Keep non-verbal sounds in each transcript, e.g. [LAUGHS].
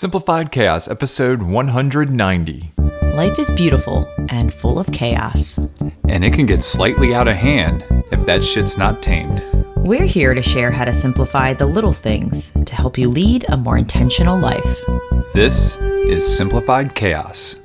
Simplified Chaos, episode 190. Life is beautiful and full of chaos. And it can get slightly out of hand if that shit's not tamed. We're here to share how to simplify the little things to help you lead a more intentional life. This is Simplified Chaos.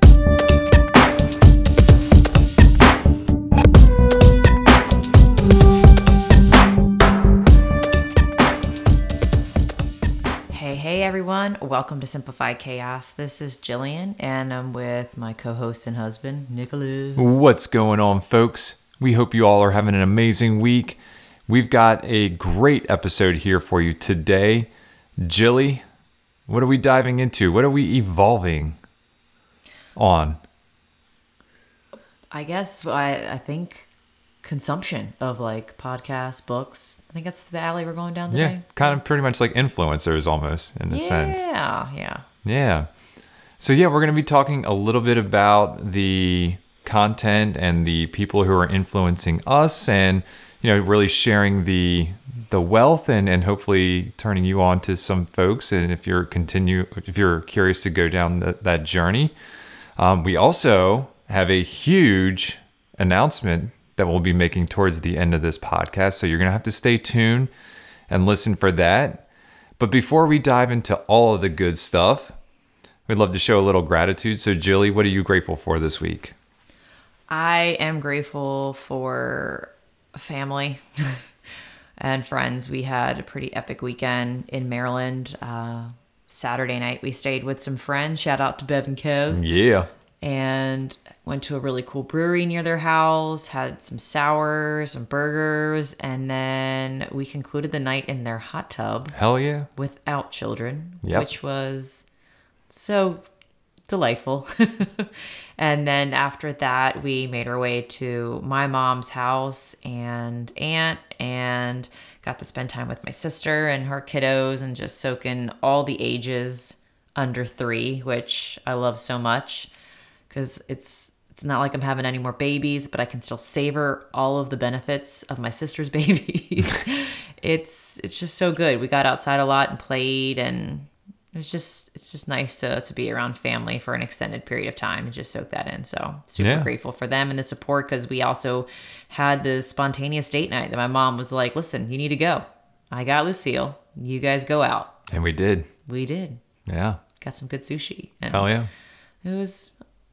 Everyone, welcome to Simplify Chaos. This is Jillian, and I'm with my co host and husband, Nicholas. What's going on, folks? We hope you all are having an amazing week. We've got a great episode here for you today. Jilly, what are we diving into? What are we evolving on? I guess I, I think consumption of like podcasts, books. I think that's the alley we're going down today. Yeah, kind of pretty much like influencers almost in a sense. Yeah, yeah. Yeah. So, yeah, we're going to be talking a little bit about the content and the people who are influencing us and, you know, really sharing the the wealth and, and hopefully turning you on to some folks. And if you're continue, if you're curious to go down the, that journey, um, we also have a huge announcement that we'll be making towards the end of this podcast. So you're going to have to stay tuned and listen for that. But before we dive into all of the good stuff, we'd love to show a little gratitude. So, Jilly, what are you grateful for this week? I am grateful for family [LAUGHS] and friends. We had a pretty epic weekend in Maryland. Uh, Saturday night, we stayed with some friends. Shout out to Bev and Kev. Yeah. And went to a really cool brewery near their house, had some sours, some burgers, and then we concluded the night in their hot tub Hell yeah. without children, Yep. which was so delightful. [LAUGHS] and then after that, we made our way to my mom's house and aunt and got to spend time with my sister and her kiddos and just soak in all the ages under three, which I love so much because it's it's not like I'm having any more babies, but I can still savor all of the benefits of my sister's [LAUGHS] babies. it's it's just so good. We got outside a lot and played and it was just it's just nice to to be around family for an extended period of time and just soak that in. So super Yeah. grateful for them and the support because we also had the spontaneous date night that my mom was like, "Listen, you need to go. I got Lucille. You guys go out." And we did. We did. Yeah. Got some good sushi and Hell yeah. it was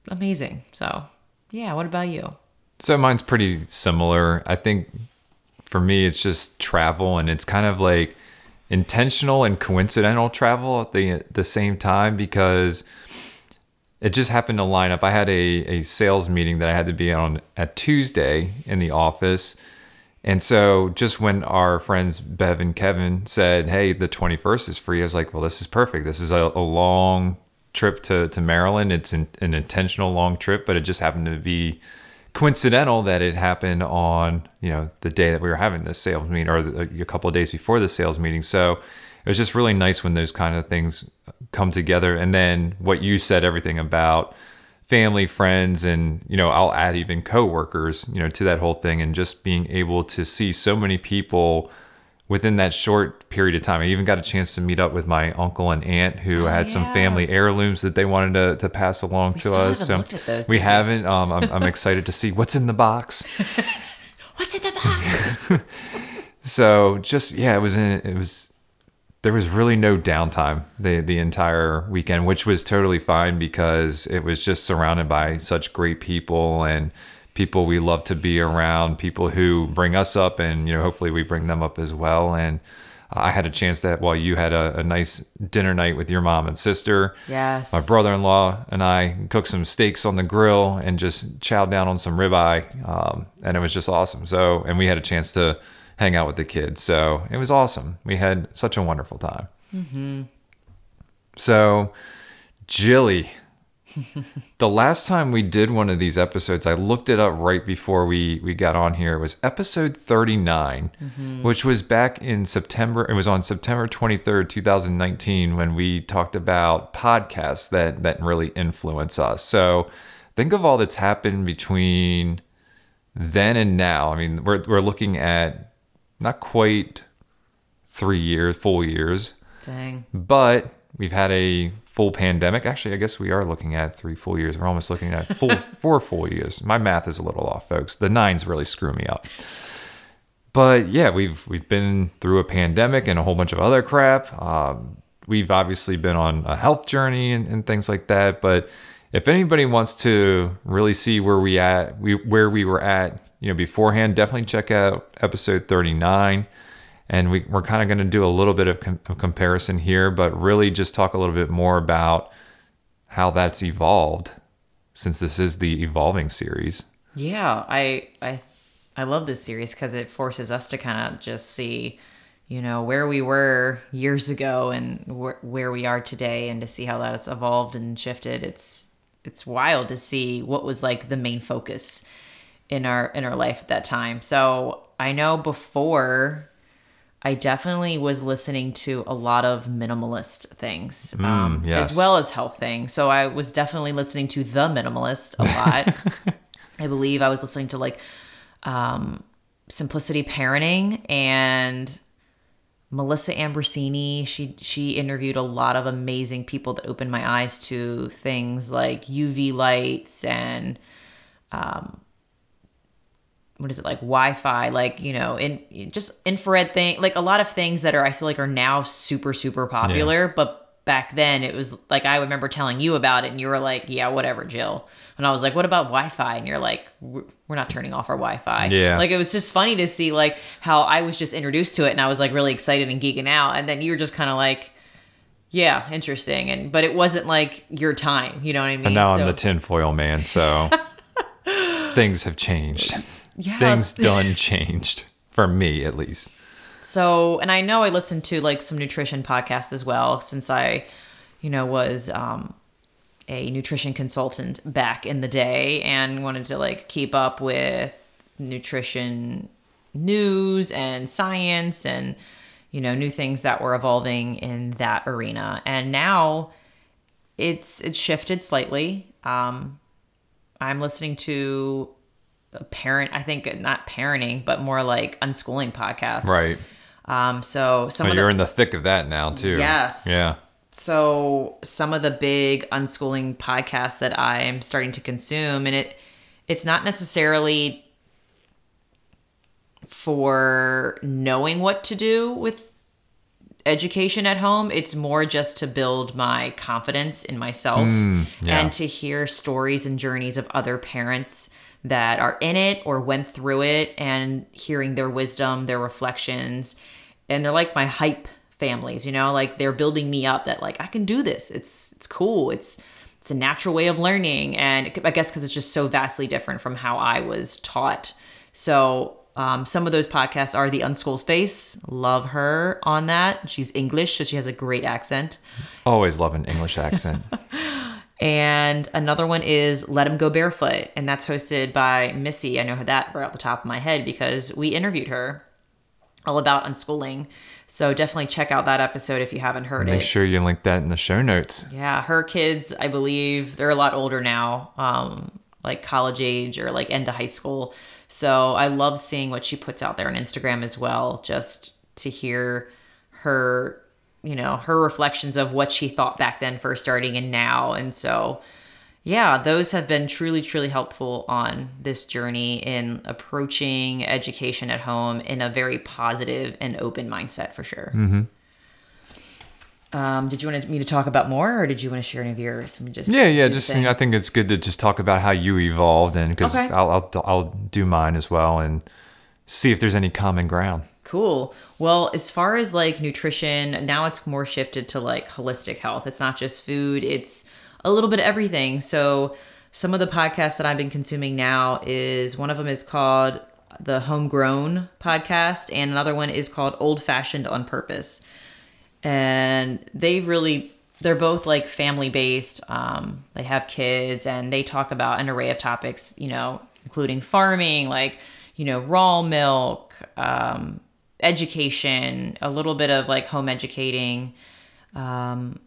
amazing. So yeah, what about you? So mine's pretty similar. I think for me, it's just travel, and it's kind of like intentional and coincidental travel at the the same time because it just happened to line up. I had a, a sales meeting that I had to be on at Tuesday in the office. And so just when our friends Bev and Kevin said, Hey, the 21st is free, I was like, Well, this is perfect. This is a, a long trip to, to Maryland. It's an, an intentional long trip, but it just happened to be coincidental that it happened on, you know, the day that we were having this sales meeting or the, a couple of days before the sales meeting. So it was just really nice when those kind of things come together. And then what you said, everything about family, friends, and you know, I'll add even coworkers, you know, to that whole thing, and just being able to see so many people within that short period of time. I even got a chance to meet up with my uncle and aunt who had some family heirlooms that they wanted to, to pass along to still us. haven't looked at those, we we? haven't. Um, I'm, I'm [LAUGHS] excited to see what's in the box. [LAUGHS] [LAUGHS] What's in the box? So just yeah, it was in, it was there was really no downtime the the entire weekend, which was totally fine because it was just surrounded by such great people and people we love to be around, people who bring us up and you know hopefully we bring them up as well and I had a chance that while you had a, a nice dinner night with your mom and sister, yes. my brother-in-law and I cooked some steaks on the grill and just chowed down on some ribeye, um, and it was just awesome. So, and we had a chance to hang out with the kids, so it was awesome. We had such a wonderful time. So, Jilly, [LAUGHS] the last time we did one of these episodes, I looked it up right before we we got on here. It was episode 39, mm-hmm. which was back in September. It was on September 23rd, 2019 when we talked about podcasts that that really influence us. So, think of all that's happened between then and now. I mean, we're we're looking at not quite 3 years, full years Dang. but we've had a full pandemic. Actually, I guess we are looking at three full years. We're almost looking at full [LAUGHS] four full years. My math is a little off, folks. The nines really screw me up. But yeah, we've we've been through a pandemic and a whole bunch of other crap. Um, we've obviously been on a health journey and, and things like that. But if anybody wants to really see where we at, we where we were at, you know, beforehand, definitely check out episode 39 and we, we're kind of going to do a little bit of, com- of comparison here, but really just talk a little bit more about how that's evolved since this is the evolving series. Yeah, I I I love this series because it forces us to kind of just see, you know, where we were years ago and wh- where we are today, and to see how that has evolved and shifted. It's it's wild to see what was like the main focus in our in our life at that time. So I know before I definitely was listening to a lot of minimalist things, um, yes. as well as health things. So I was definitely listening to The Minimalist a lot. [LAUGHS] I believe I was listening to like um, Simplicity Parenting and Melissa Ambrosini. She she interviewed a lot of amazing people that opened my eyes to things like UV lights and um, what is it like Wi-Fi, like you know, in just infrared thing, like a lot of things that are I feel like are now super super popular, but back then it was like I remember telling you about it, and you were like, "Yeah, whatever, Jill." And I was like, "What about Wi-Fi?" And you're like, "We're not turning off our Wi-Fi." Yeah. like it was just funny to see like how I was just introduced to it, and I was like really excited and geeking out, and then you were just kind of like. Yeah, interesting, and but it wasn't like your time. You know what I mean? And now I'm the tinfoil man, so [LAUGHS] things have changed. Yes. Things done changed for me, at least. So, and I know I listened to like some nutrition podcasts as well since I, you know, was um, a nutrition consultant back in the day and wanted to like keep up with nutrition news and science and, you know, new things that were evolving in that arena. And now it's it's shifted slightly. Um, I'm listening to parent, I think not parenting, but more like unschooling podcasts. Right. Um, so some Well, of the you're in the thick of that now, too. Yes. Yeah. so some of the big unschooling podcasts that I am starting to consume, and it it's not necessarily for knowing what to do with education at home. It's more just to build my confidence in myself yeah. and to hear stories and journeys of other parents that are in it or went through it and hearing their wisdom, their reflections. And they're like my hype families, you know, like they're building me up that like I can do this. It's it's cool. It's it's a natural way of learning and I guess cuz it's just so vastly different from how I was taught. So um, some of those podcasts are the Unschool Space. Love her on that. She's English, so she has a great accent. Always love an English accent. [LAUGHS] And another one is Let Him Go Barefoot. And that's hosted by Missy. I know that right off the top of my head because we interviewed her all about unschooling. So definitely check out that episode if you haven't heard Make it. Make sure you link that in the show notes. Yeah, her kids, I believe, they're a lot older now, um, like college age or like end of high school. So I love seeing what she puts out there on Instagram as well, just to hear her, you know, her reflections of what she thought back then first starting and now. And so, yeah, those have been truly, truly helpful on this journey in approaching education at home in a very positive and open mindset for sure. Um, did you want me to talk about more, or did you want to share any of yours? Just Yeah, yeah. Just. I think it's good to just talk about how you evolved, and because Okay. I'll, I'll I'll do mine as well, and see if there's any common ground. Cool. Well, as far as like nutrition, now it's more shifted to like holistic health. It's not just food, it's a little bit of everything. So, some of the podcasts that I've been consuming now is one of them is called the Homegrown podcast, and another one is called Old Fashioned on Purpose. And they really, they're both like family based. Um, they have kids and they talk about an array of topics, you know, including farming, like, you know, raw milk, um, education, a little bit of like home educating, um,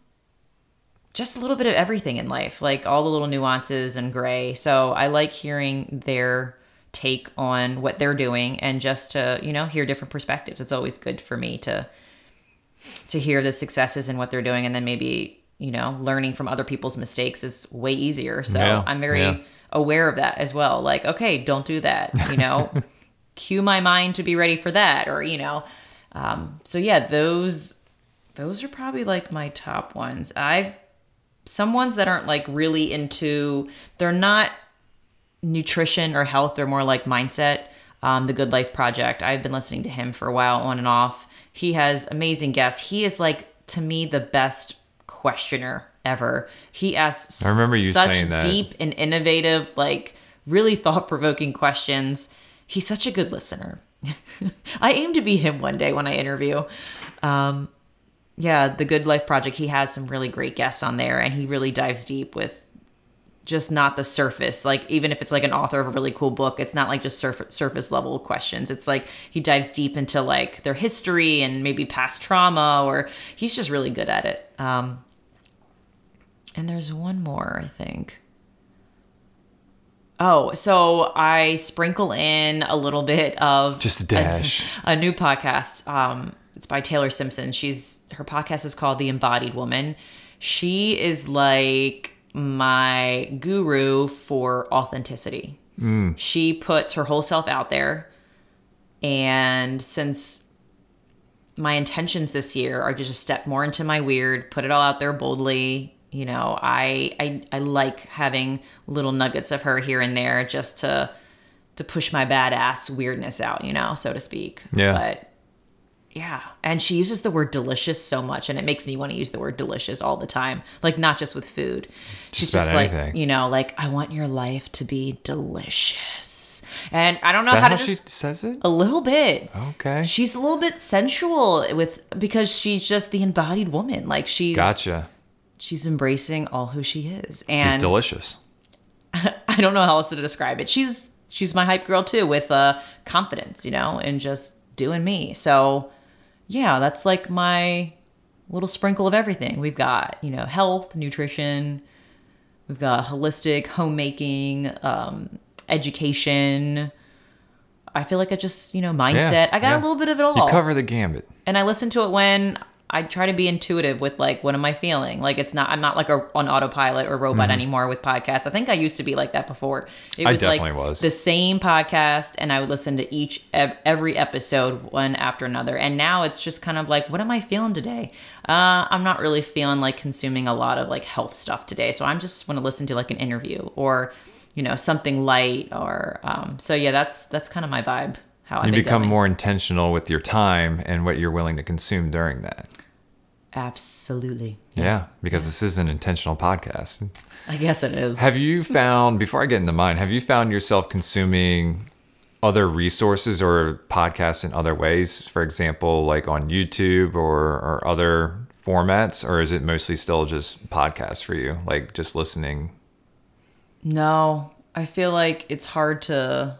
just a little bit of everything in life, like all the little nuances and gray. So I like hearing their take on what they're doing and just to, you know, hear different perspectives. It's always good for me to to hear the successes and what they're doing and then maybe you know, learning from other people's mistakes is way easier. So Yeah, I'm very yeah. aware of that as well. Like, okay, don't do that. You know, [LAUGHS] cue my mind to be ready for that, or you know. Um, so yeah, those those are probably like my top ones. I've some ones that aren't like really into. They're not nutrition or health. They're more like mindset. Um, the Good Life Project. I've been listening to him for a while, on and off. He has amazing guests. He is like to me the best questioner ever. He asks I remember you such saying that. deep and innovative, like really thought provoking questions. He's such a good listener. [LAUGHS] I aim to be him one day when I interview. Um, yeah, the Good Life Project. He has some really great guests on there, and he really dives deep with just not the surface. Like even if it's like an author of a really cool book, it's not like just surface surface level questions. It's like he dives deep into like their history and maybe past trauma, or he's just really good at it. Um, and there's one more, I think. Oh, so I sprinkle in a little bit of Just a dash. a, new podcast. Um, it's by Taylor Simpson. She's her podcast is called The Embodied Woman. She is like my guru for authenticity. She puts her whole self out there, and since my intentions this year are to just step more into my weird, put it all out there boldly. You know, I I, I like having little nuggets of her here and there just to to push my badass weirdness out, you know, so to speak. Yeah. But yeah, and she uses the word delicious so much, and it makes me want to use the word delicious all the time. Like not just with food. She's about just like anything. you know, like I want your life to be delicious, and I don't know Is that how how to she just says it? a little bit. Okay. She's a little bit sensual with because she's just the embodied woman. Like she's Gotcha. She's embracing all who she is. And She's delicious. [LAUGHS] I don't know how else to describe it. She's she's my hype girl too with uh confidence, you know, and just doing me. So yeah, that's like my little sprinkle of everything. We've got, you know, health, nutrition, we've got holistic homemaking, um, education. I feel like I just, you know, mindset. I got yeah. a little bit of it all. You cover the gambit. and I listen to it when I try to be intuitive with like what am I feeling? Like it's not I'm not like a, on autopilot or robot anymore with podcasts. I think I used to be like that before. It I was like was. the same podcast and I would listen to each every episode one after another. And now it's just kind of like what am I feeling today? Uh, I'm not really feeling like consuming a lot of like health stuff today. So I'm just want to listen to like an interview or you know something light or um so yeah that's that's kind of my vibe how You become going. more intentional with your time and what you're willing to consume during that. absolutely Yeah, because this is an intentional podcast. I guess it is Have you found, before I get into mine, have you found yourself consuming other resources or podcasts in other ways? For example, like on YouTube or, or other formats? Or is it mostly still just podcasts for you? Like just listening? No, I feel like it's hard to.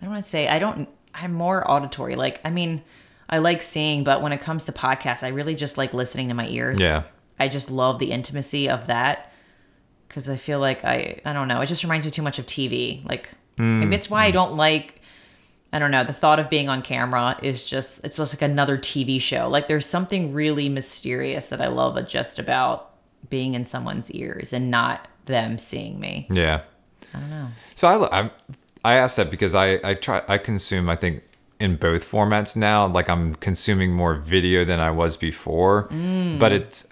I don't want to say I don't. I'm more auditory. Like, I mean, I like seeing, but when it comes to podcasts, I really just like listening to my ears. Yeah. I just love the intimacy of that because I feel like I. I don't know. It just reminds me too much of TV. Like, mm, maybe it's why I mm. don't like. I don't know. The thought of being on camera is just. It's just like another TV show. Like, there's something really mysterious that I love just about being in someone's ears and not them seeing me. Yeah. I don't know. So I, I, I asked that because I, I try, I consume, I think in both formats now, like I'm consuming more video than I was before, but it's,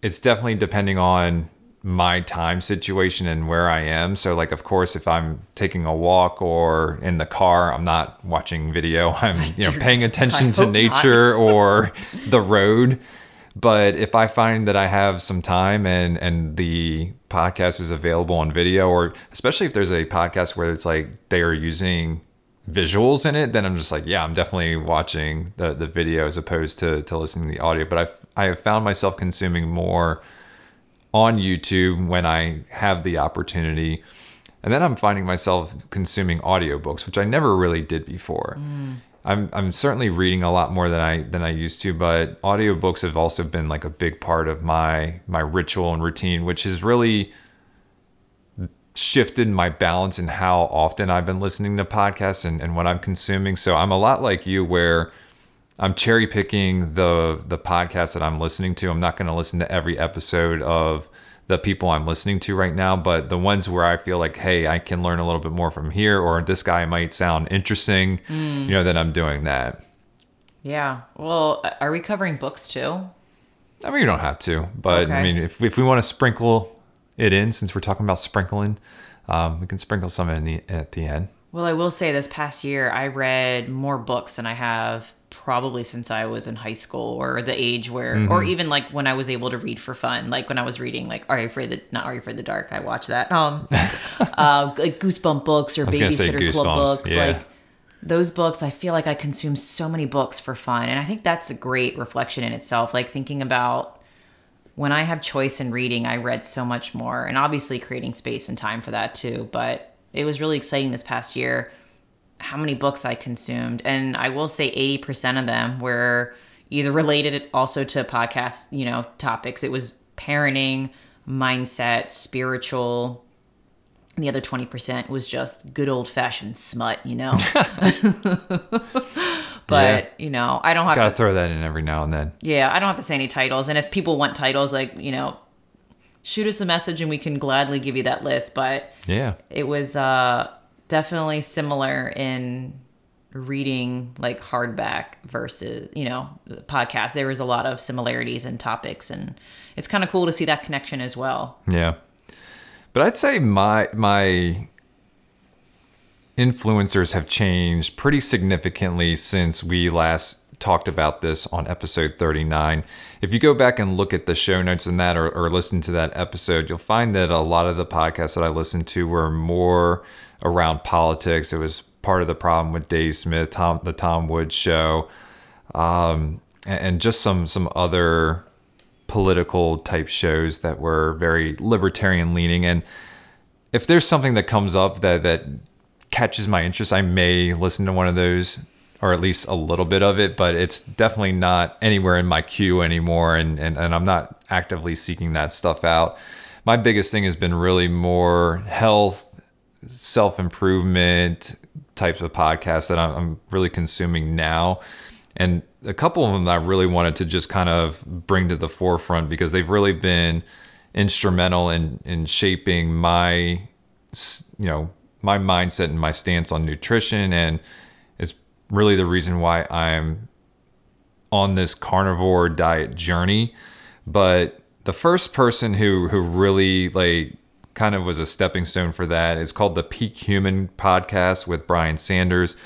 it's definitely depending on my time situation and where I am. So like, of course, if I'm taking a walk or in the car, I'm not watching video. [LAUGHS] I'm, you know, paying attention I to nature [LAUGHS] or the road. But if I find that I have some time and and the podcast is available on video, or especially if there's a podcast where it's like they are using visuals in it, then I'm just like, yeah, I'm definitely watching the the video as opposed to to listening to the audio. But I've I have found myself consuming more on YouTube when I have the opportunity. And then I'm finding myself consuming audiobooks, which I never really did before. Mm. I'm I'm certainly reading a lot more than I than I used to, but audiobooks have also been like a big part of my my ritual and routine, which has really shifted my balance in how often I've been listening to podcasts and, and what I'm consuming. So I'm a lot like you where I'm cherry picking the the podcast that I'm listening to. I'm not going to listen to every episode of the people I'm listening to right now, but the ones where I feel like, hey, I can learn a little bit more from here, or this guy might sound interesting, you know, then I'm doing that. Yeah. Well, are we covering books too? I mean, you don't have to, but I mean, if if we want to sprinkle it in, since we're talking about sprinkling, um, we can sprinkle some in the at the end. Well, I will say this past year I read more books than I have probably since I was in high school or the age where or even like when I was able to read for fun. Like when I was reading like Are You Afraid the not Are You Afraid of the Dark? I watched that. Um [LAUGHS] uh like Goosebump books or Babysitter Club books. yeah. Like those books, I feel like I consume so many books for fun. And I think that's a great reflection in itself. Like thinking about when I have choice in reading, I read so much more, and obviously creating space and time for that too. But it was really exciting this past year how many books I consumed. And I will say 80% of them were either related also to podcast, you know, topics. It was parenting, mindset, spiritual. And the other 20% was just good old fashioned smut, you know? [LAUGHS] [LAUGHS] but, you know, I don't have Gotta to throw that in every now and then. yeah, I don't have to say any titles. And if people want titles, like, you know, shoot us a message and we can gladly give you that list. But Yeah. it was uh, definitely similar in reading like hardback versus, you know, podcast. There was a lot of similarities in topics. And it's kind of cool to see that connection as well. Yeah. But I'd say my my influencers have changed pretty significantly since we last talked about this on episode 39. If you go back and look at the show notes in that or, or listen to that episode, you'll find that a lot of the podcasts that I listened to were more around politics. It was part of the problem with Dave Smith, Tom, the Tom Woods show, um, and, and just some some other political type shows that were very libertarian leaning and if there's something that comes up that that catches my interest i may listen to one of those or at least a little bit of it but it's definitely not anywhere in my queue anymore and and, and i'm not actively seeking that stuff out my biggest thing has been really more health self-improvement types of podcasts that I'm, I'm really consuming now. And a couple of them I really wanted to just kind of bring to the forefront because they've really been instrumental in in shaping my you know my mindset and my stance on nutrition. And it's really the reason why I'm on this carnivore diet journey. But the first person who who really like kind of was a stepping stone for that. It's called the Peak Human podcast with Brian Sanders.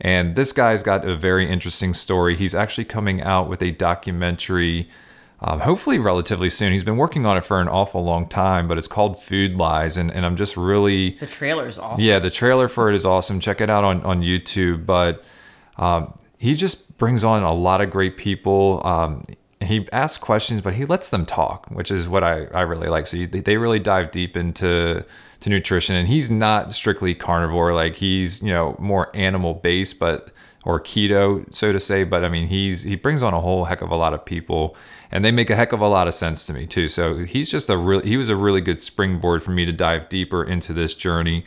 And this guy's got a very interesting story. He's actually coming out with a documentary, um, hopefully relatively soon. He's been working on it for an awful long time, but it's called Food Lies. And, and I'm just really The trailer's awesome. yeah, the trailer for it is awesome. Check it out on, on YouTube. But um, he just brings on a lot of great people. Um, he asks questions, but he lets them talk, which is what I, I really like. So you, they really dive deep into to nutrition, and he's not strictly carnivore. Like he's you know more animal based, but or keto, so to say. But I mean, he's he brings on a whole heck of a lot of people, and they make a heck of a lot of sense to me too. So he's just a real he was a really good springboard for me to dive deeper into this journey.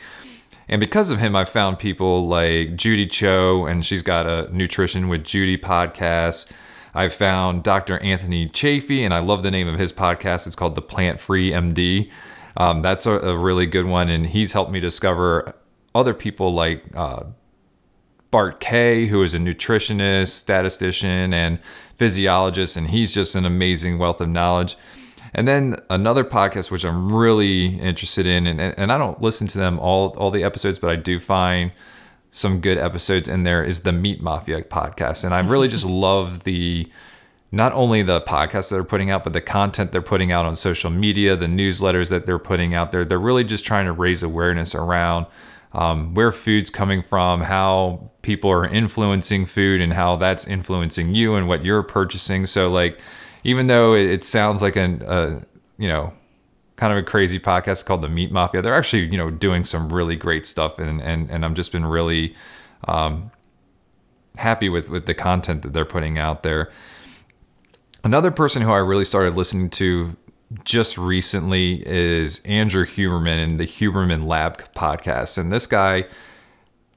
And because of him, I found people like Judy Cho, and she's got a Nutrition with Judy podcast. I found Dr. Anthony Chaffee, and I love the name of his podcast. It's called The Plant Free MD. Um, that's a, a really good one, and he's helped me discover other people like uh, Bart Kay, who is a nutritionist, statistician, and physiologist, and he's just an amazing wealth of knowledge. And then another podcast which I'm really interested in, and, and I don't listen to them all all the episodes, but I do find some good episodes in there is the Meat Mafia podcast, and I really just [LAUGHS] love the not only the podcasts that they're putting out, but the content they're putting out on social media, the newsletters that they're putting out there. They're really just trying to raise awareness around um, where food's coming from, how people are influencing food, and how that's influencing you and what you're purchasing. So, like, even though it, it sounds like an, uh, you know, kind of a crazy podcast called the Meat Mafia, they're actually, you know, doing some really great stuff, and and and I'm just been really um, happy with with the content that they're putting out there. Another person who I really started listening to just recently is Andrew Huberman and the Huberman Lab podcast. And this guy,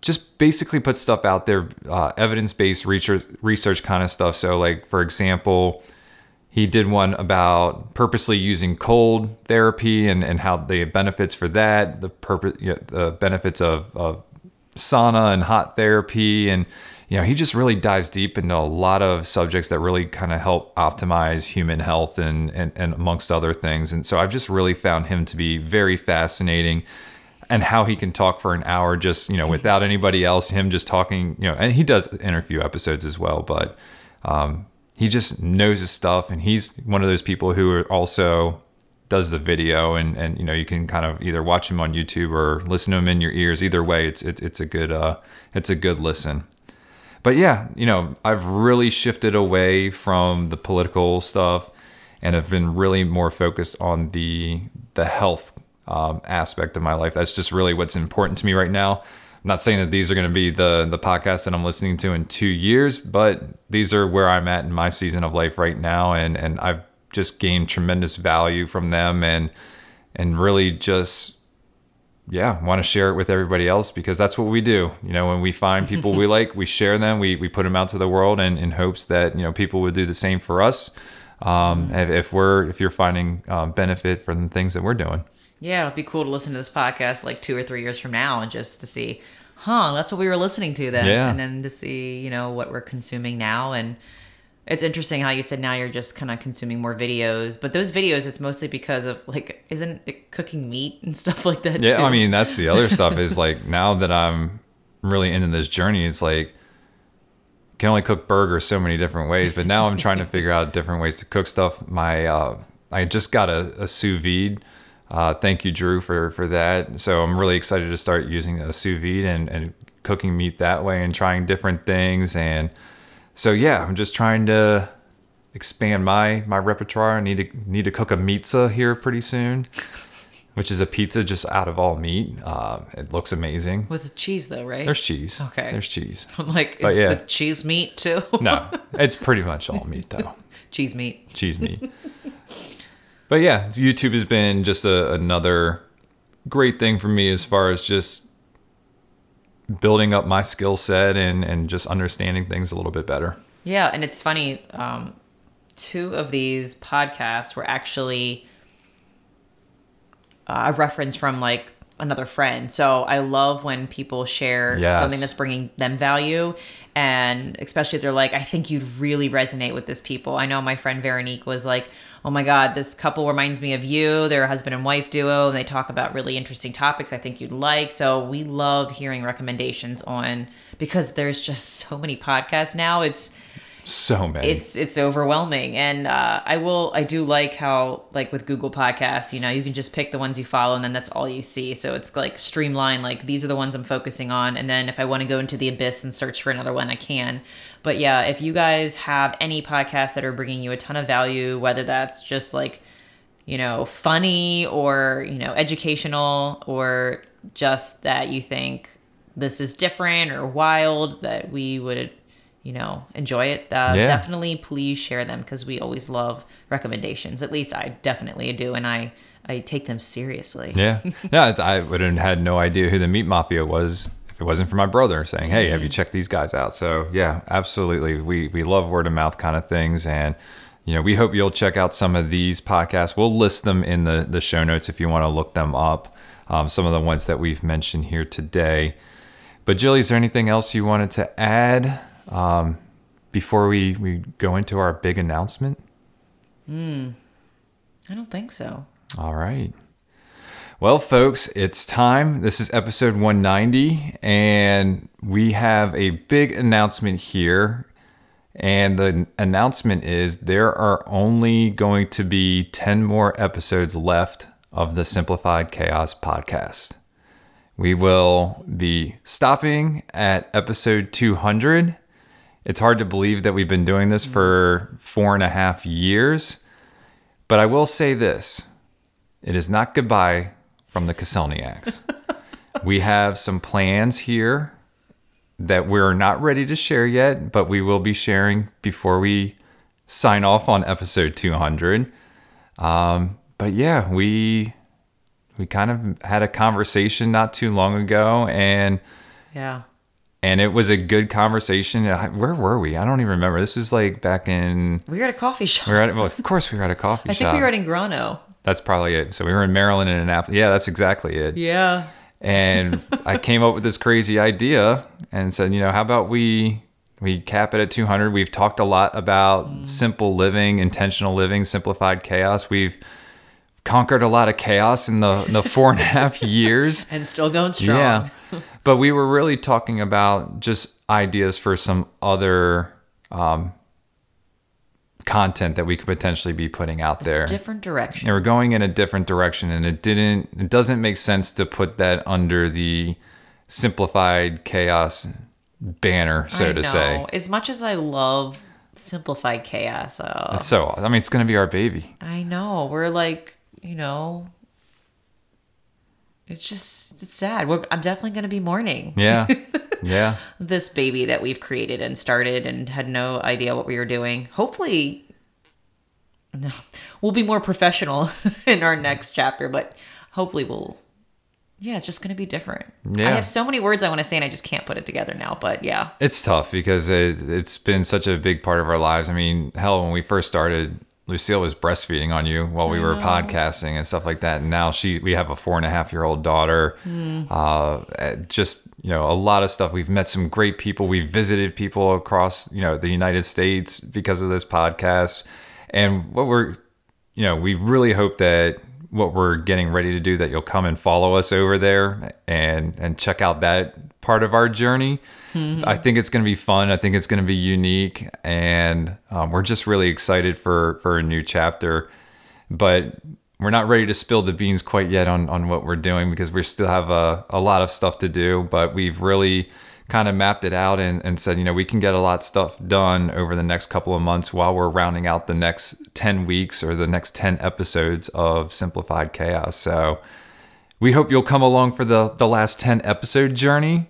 just basically put stuff out there, uh, evidence based research, research kind of stuff. So, like, for example, he did one about purposely using cold therapy and, and how the benefits for that, the purpose, you know, the benefits of, of sauna and hot therapy. And, you know, he just really dives deep into a lot of subjects that really kind of help optimize human health and, and, and amongst other things. And so I've just really found him to be very fascinating and how he can talk for an hour just, you know, without anybody else, him just talking, you know, and he does interview episodes as well, but, um, he just knows his stuff and he's one of those people who also does the video and and you know you can kind of either watch him on YouTube or listen to him in your ears. Either way it's it's, it's a good uh it's a good listen. But yeah you know I've really shifted away from the political stuff and have been really more focused on the the health um, aspect of my life. That's just really what's important to me right now I'm not saying that these are going to be the the podcasts that I'm listening to in two years, but these are where I'm at in my season of life right now, and and I've just gained tremendous value from them, and and really just yeah want to share it with everybody else because that's what we do. You know, when we find people we [LAUGHS] like, we share them, we we put them out to the world, and in hopes that you know people would do the same for us. Um, if, if we're if you're finding um, benefit from the things that we're doing. Yeah, it'd be cool to listen to this podcast like two or three years from now and just to see, huh, that's what we were listening to then. Yeah. And then to see, you know, what we're consuming now. And it's interesting how you said now you're just kind of consuming more videos. But those videos, it's mostly because of like, isn't it cooking meat and [LAUGHS] stuff like that? Yeah, too? I mean, that's the other stuff is like now that I'm really into this journey, it's like, can only cook burgers so many different ways, but now I'm trying to figure out different ways to cook stuff. My, uh, I just got a, a sous vide uh, thank you, Drew, for for that. So I'm really excited to start using a sous vide and, and cooking meat that way and trying different things. And so yeah, I'm just trying to expand my my repertoire. I need to need to cook a pizza here pretty soon, which is a pizza just out of all meat. Uh, it looks amazing. with cheese though, right? There's cheese. Okay. There's cheese. [LAUGHS] I'm like, But is yeah. the cheese meat too? No, [LAUGHS] it's pretty much all meat though. [LAUGHS] cheese meat. cheese meat. but yeah, YouTube has been just a, another great thing for me as far as just building up my skill set and, and just understanding things a little bit better. Yeah, and it's funny. Um, two of these podcasts were actually uh, a reference from like another friend. So I love when people share Yes. something that's bringing them value, and especially if they're like, "I think you'd really resonate with this people." I know my friend Veronique was like, "Oh my God, this couple reminds me of you. They're a husband and wife duo, and they talk about really interesting topics. I think you'd like." So we love hearing recommendations on because there's just so many podcasts now. It's So many. it's it's overwhelming. And uh, i will i do like how like with google podcasts you know you can just pick the ones you follow and then that's all you see. So it's like streamlined like these are the ones i'm focusing on. And then if i want to go into the abyss and search for another one i can. But yeah if you guys have any podcasts that are bringing you a ton of value whether that's just like you know funny or you know educational or just that you think this is different or wild that we would you know enjoy it uh, Yeah. definitely please share them because we always love recommendations at least i definitely do and i i take them seriously yeah. [LAUGHS] No, it's, I would have had no idea who the Meat Mafia was if it wasn't for my brother saying, "Hey, have you checked these guys out?" So yeah, absolutely. We we love word of mouth kind of things, and you know we hope you'll check out some of these podcasts. We'll list them in the the show notes if you want to look them up. Um, some of the ones that we've mentioned here today. But Jilly, is there anything else you wanted to add um, before we we go into our big announcement? Hmm. I don't think so All right. Well, folks, it's time. This is episode 190, and we have a big announcement here. And the announcement is there are only going to be 10 more episodes left of the Simplified Chaos podcast. We will be stopping at episode 200. It's hard to believe that we've been doing this for four and a half years. But I will say this it is not goodbye from the Kaselniaks. [LAUGHS] we have some plans here that we're not ready to share yet, but we will be sharing before we sign off on episode 200. Um, but yeah, we we kind of had a conversation not too long ago, and yeah and it was a good conversation. Where were we? I don't even remember. This was like back in. We were at a coffee shop. We were at, well, of course, we were at a coffee [LAUGHS] I shop. think we were at Ingrano. that's probably it. So we were in Maryland and Annapolis. Yeah, that's exactly it. Yeah. and [LAUGHS] I came up with this crazy idea and said, you know, how about we we cap it at 200? We've talked a lot about mm. simple living, intentional living, simplified chaos. We've conquered a lot of chaos in the the four and a half [LAUGHS] years. And still going strong. Yeah, but we were really talking about just ideas for some other um, content that we could potentially be putting out there. Different direction. and we're going in a different direction and it didn't it doesn't make sense to put that under the simplified chaos banner so I to know. say As much as I love simplified chaos, uh, so i mean it's going to be our baby. I know. We're like, you know, it's just it's sad. We're, I'm definitely going to be mourning yeah [LAUGHS] yeah this baby that we've created and started and had no idea what we were doing. Hopefully, no, we'll be more professional [LAUGHS] in our next chapter, but hopefully we'll. Yeah, it's just going to be different. Yeah. I have so many words I want to say and I just can't put it together now. But yeah, it's tough because it, it's been such a big part of our lives i mean hell when we first started lucille was breastfeeding on you while we were podcasting and stuff like that. And now she we have a four and a half year old daughter. Uh, just you know a lot of stuff. We've met some great people. We've visited people across you know the united states because of this podcast. And what we're you know we really hope that what we're getting ready to do that you'll come and follow us over there and and check out that part of our journey. I think it's going to be fun. I think it's going to be unique and um, we're just really excited for for a new chapter. But we're not ready to spill the beans quite yet on on what we're doing because we still have a, a lot of stuff to do but we've really kind of mapped it out and, and said you know we can get a lot of stuff done over the next couple of months while we're rounding out the next 10 weeks or the next 10 episodes of simplified chaos. So we hope you'll come along for the the last 10 episode journey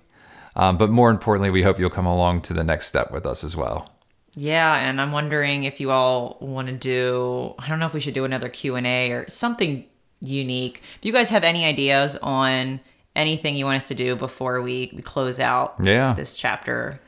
um, but more importantly we hope you'll come along to the next step with us as well Yeah, and I'm wondering if you all want to do I don't know if we should do another Q&A or something unique. If you guys have any ideas on anything you want us to do before we, we close out Yeah. this chapter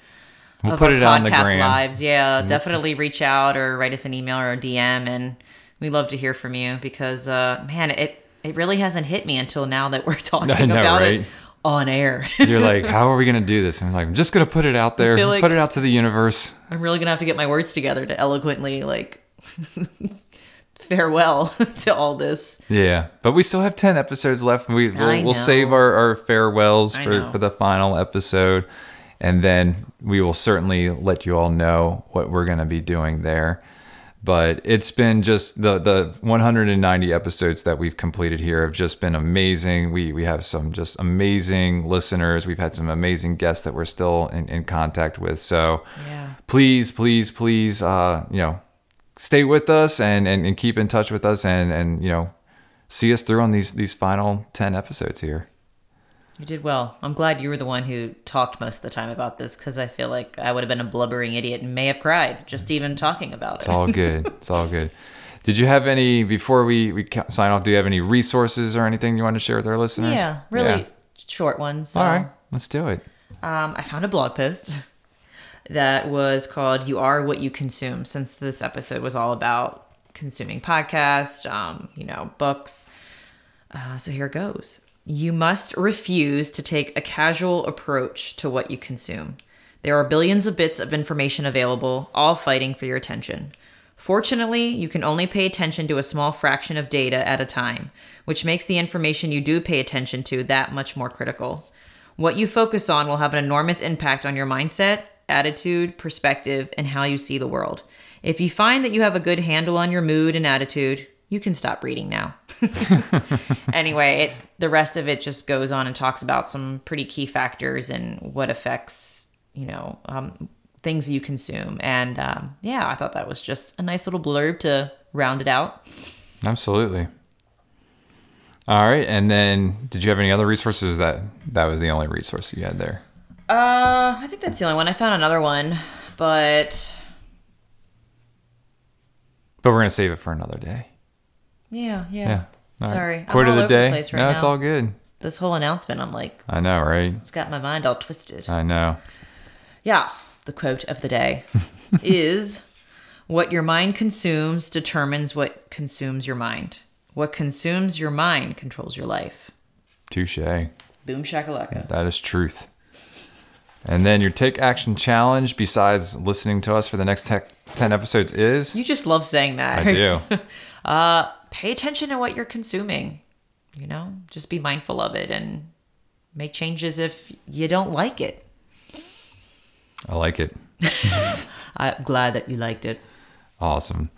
we'll of put our it on the podcast gram lives, yeah, definitely reach out or write us an email or a DM and we love to hear from you because uh man, it it really hasn't hit me until now that we're [LAUGHS] talking know, about right? it on air. you're like how are we going to do this and i'm like i'm just going to put it out there like- put it out to the universe I'm really gonna have to get my words together to eloquently like [LAUGHS] farewell [LAUGHS] to all this. Yeah, but we still have ten episodes left. We we'll, we'll save our, our farewells for, for the final episode, and then we will certainly let you all know what we're going to be doing there. But it's been just the the 190 episodes that we've completed here have just been amazing. We we have some just amazing listeners. We've had some amazing guests that we're still in, in contact with. So Yeah. please, please, please, uh, you know, stay with us and, and, and keep in touch with us and, and, you know, see us through on these, these final 10 episodes here. You did well. I'm glad you were the one who talked most of the time about this because I feel like I would have been a blubbering idiot and may have cried just even talking about it. It's all good. [LAUGHS] it's all good. Did you have any, before we, we sign off, do you have any resources or anything you want to share with our listeners? yeah, really Yeah. short ones. So, All right, let's do it. Um, I found a blog post [LAUGHS] that was called "You Are What You Consume." Since this episode was all about consuming podcasts, um, you know, books. Uh, so here goes. You must refuse to take a casual approach to what you consume. There are billions of bits of information available, all fighting for your attention. Fortunately, you can only pay attention to a small fraction of data at a time, which makes the information you do pay attention to that much more critical. What you focus on will have an enormous impact on your mindset, attitude, perspective, and how you see the world. If you find that you have a good handle on your mood and attitude, you can stop reading now. [LAUGHS] anyway, it, the rest of it just goes on and talks about some pretty key factors and what affects, you know, um, things you consume. And um, yeah, I thought that was just a nice little blurb to round it out. Absolutely. All right. And then did you have any other resources that that was the only resource you had there? Uh, I think that's the only one. I found another one, but But we're going to save it for another day. yeah, yeah. Yeah. All right. Sorry, I'm Quote all of the over the day. place right no, it's now. all good. this whole announcement, I'm like, I know, right? it's got my mind all twisted. I know. Yeah, the quote of the day [LAUGHS] is What your mind consumes determines what consumes your mind. What consumes your mind controls your life. Touche. Boom shakalaka. That is truth. And then your take action challenge, besides listening to us for the next tech 10 episodes, is You just love saying that. I do. [LAUGHS] Uh, Pay attention to what you're consuming. You know, just be mindful of it and make changes if you don't like it. I like it. [LAUGHS] I'm glad that you liked it. Awesome.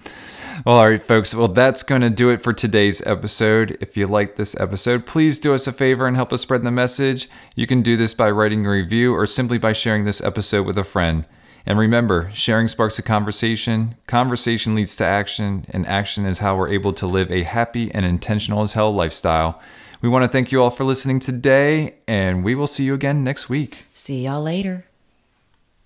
Well, all right, folks. Well, that's going to do it for today's episode. If you like this episode, please do us a favor and help us spread the message. You can do this by writing a review or simply by sharing this episode with a friend. And remember, sharing sparks a conversation, conversation leads to action, and action is how we're able to live a happy and intentional as hell lifestyle. We want to thank you all for listening today, and we will see you again next week. See y'all later.